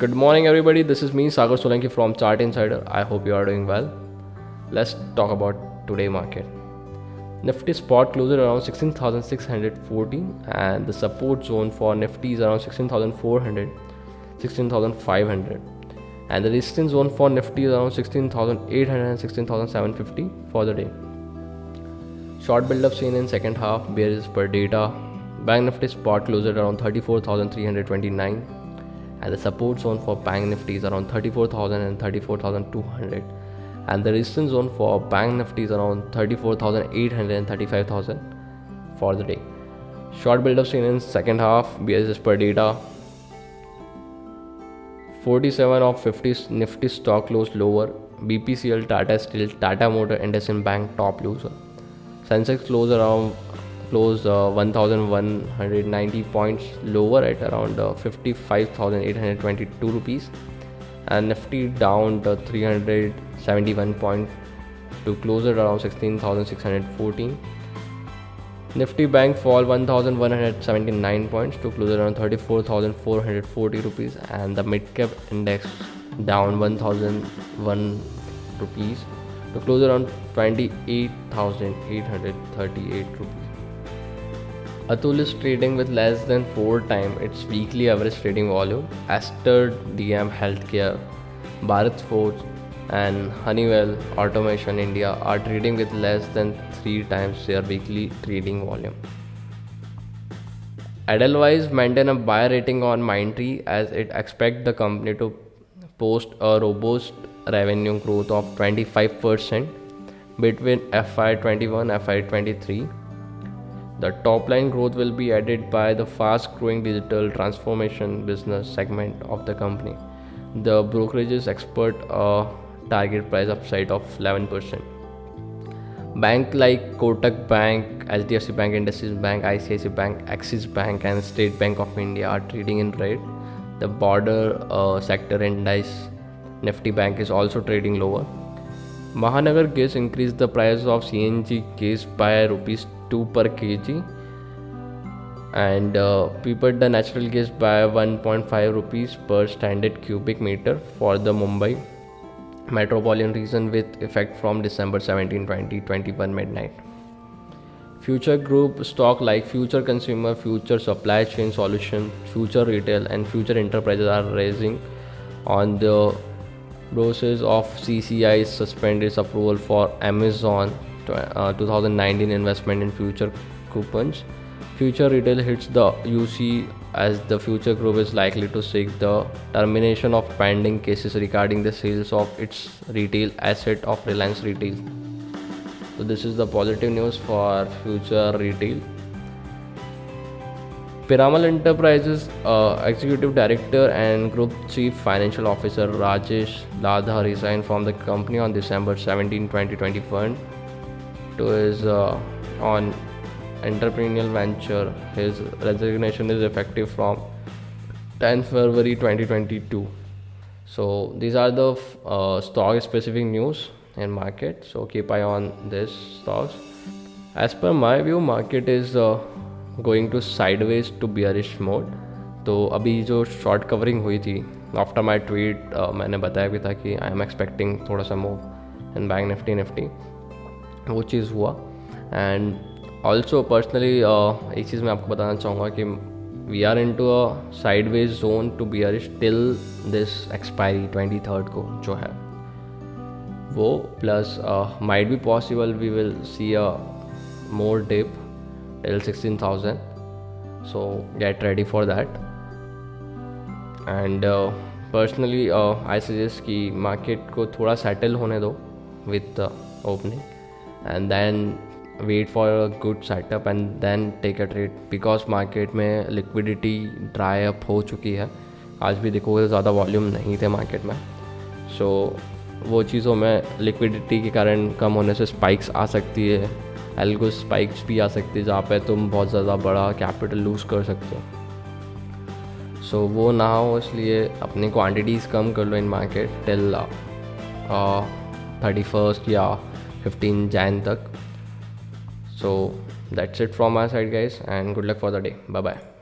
Good morning, everybody. This is me, Sagar Solanki from Chart Insider. I hope you are doing well. Let's talk about today market. Nifty spot closed around 16,614 and the support zone for Nifty is around 16,400, 16,500 and the resistance zone for Nifty is around 16,800 and 16,750 for the day. Short build up seen in second half, bearish per data. Bank Nifty spot closed around 34,329 and the support zone for Bank Nifty is around 34,000 and 34,200 and the resistance zone for Bank Nifty is around 34,800 and 35,000 for the day. Short build up seen in second half, bearish per data. 47 of 50 Nifty stock closed lower. BPCL, Tata Steel, Tata Motor, IndusInd Bank top loser. Sensex closed around closed uh, 1190 points lower at around uh, 55,822 rupees. And Nifty down to 371 points to close at around 16,614 Nifty Bank fall 1179 points to close around 34,440 rupees. And the mid cap index down 1001 rupees to close around 28,838 rupees. Atul is trading with less than 4 times its weekly average trading volume. Aster DM Healthcare, Bharat Forge and Honeywell Automation India are trading with less than 3 times their weekly trading volume. Edelweiss maintain a buy rating on Mindtree as it expects the company to post a robust revenue growth of 25% between FY21 FY23. The top line growth will be added by the fast growing digital transformation business segment of the company. The brokerages expert a target price upside of 11%. Bank like Kotak Bank, HDFC Bank, IndusInd Bank, ICICI Bank, Axis Bank, and State Bank of India are trading in red. The border uh, sector index Nifty Bank is also trading lower. Mahanagar Gas increased the price of CNG gas by rupees 2 per kg and uh, people the natural gas by 1.5 rupees per standard cubic meter for the Mumbai metropolitan region with effect from December 17, 2021 midnight. Future group stock like Future Consumer, Future Supply Chain Solution, Future Retail, and Future Enterprises are raising on the basis of CCI's suspended approval for Amazon uh, 2019 investment in future coupons. Future Retail hits the UC as the future group is likely to seek the termination of pending cases regarding the sales of its retail asset of Reliance Retail. So this is the positive news for future retail. Piramal Enterprises uh, Executive Director and Group Chief Financial Officer Rajesh Laddha resigned from the company on December 17, 2021 to his uh, on entrepreneurial venture. His resignation is effective from 10 February 2022. So these are the uh, stock specific news in market. So keep eye on this stocks. As per my view, market is uh, going to sideways to bearish mode. तो अभी जो short covering हुई थी after my tweet मैंने बताया भी था कि आई एम एक्सपेक्टिंग थोड़ा सा move in bank Nifty Nifty वो चीज़ हुआ। एंड ऑल्सो पर्सनली एक चीज़ मैं आपको बताना चाहूँगा कि we are in to a sideways zone to be are till this expiry twenty third को जो है। वो plus might be possible we will see a more dip till sixteen thousand so get ready for that and personally I suggest कि market को थोड़ा settle होने दो with opening and then wait for a good setup and then take a trade because market में liquidity dry up हो चुकी है आज भी देखोगे तो ज़्यादा वॉल्यूम नहीं थे मार्केट में। सो so, वो चीज़ों में लिक्विडिटी के कारण कम होने से स्पाइक्स आ सकती है एल्गो स्पाइक्स भी आ सकती है जहाँ पे तुम बहुत ज़्यादा बड़ा कैपिटल लूज़ कर सकते हो। सो so, वो ना हो इसलिए अपनी क्वांटिटीज़ कम कर लो in market till thirty first या 15 Jan tak. So that's it from our side, guys, and good luck for the day. Bye bye.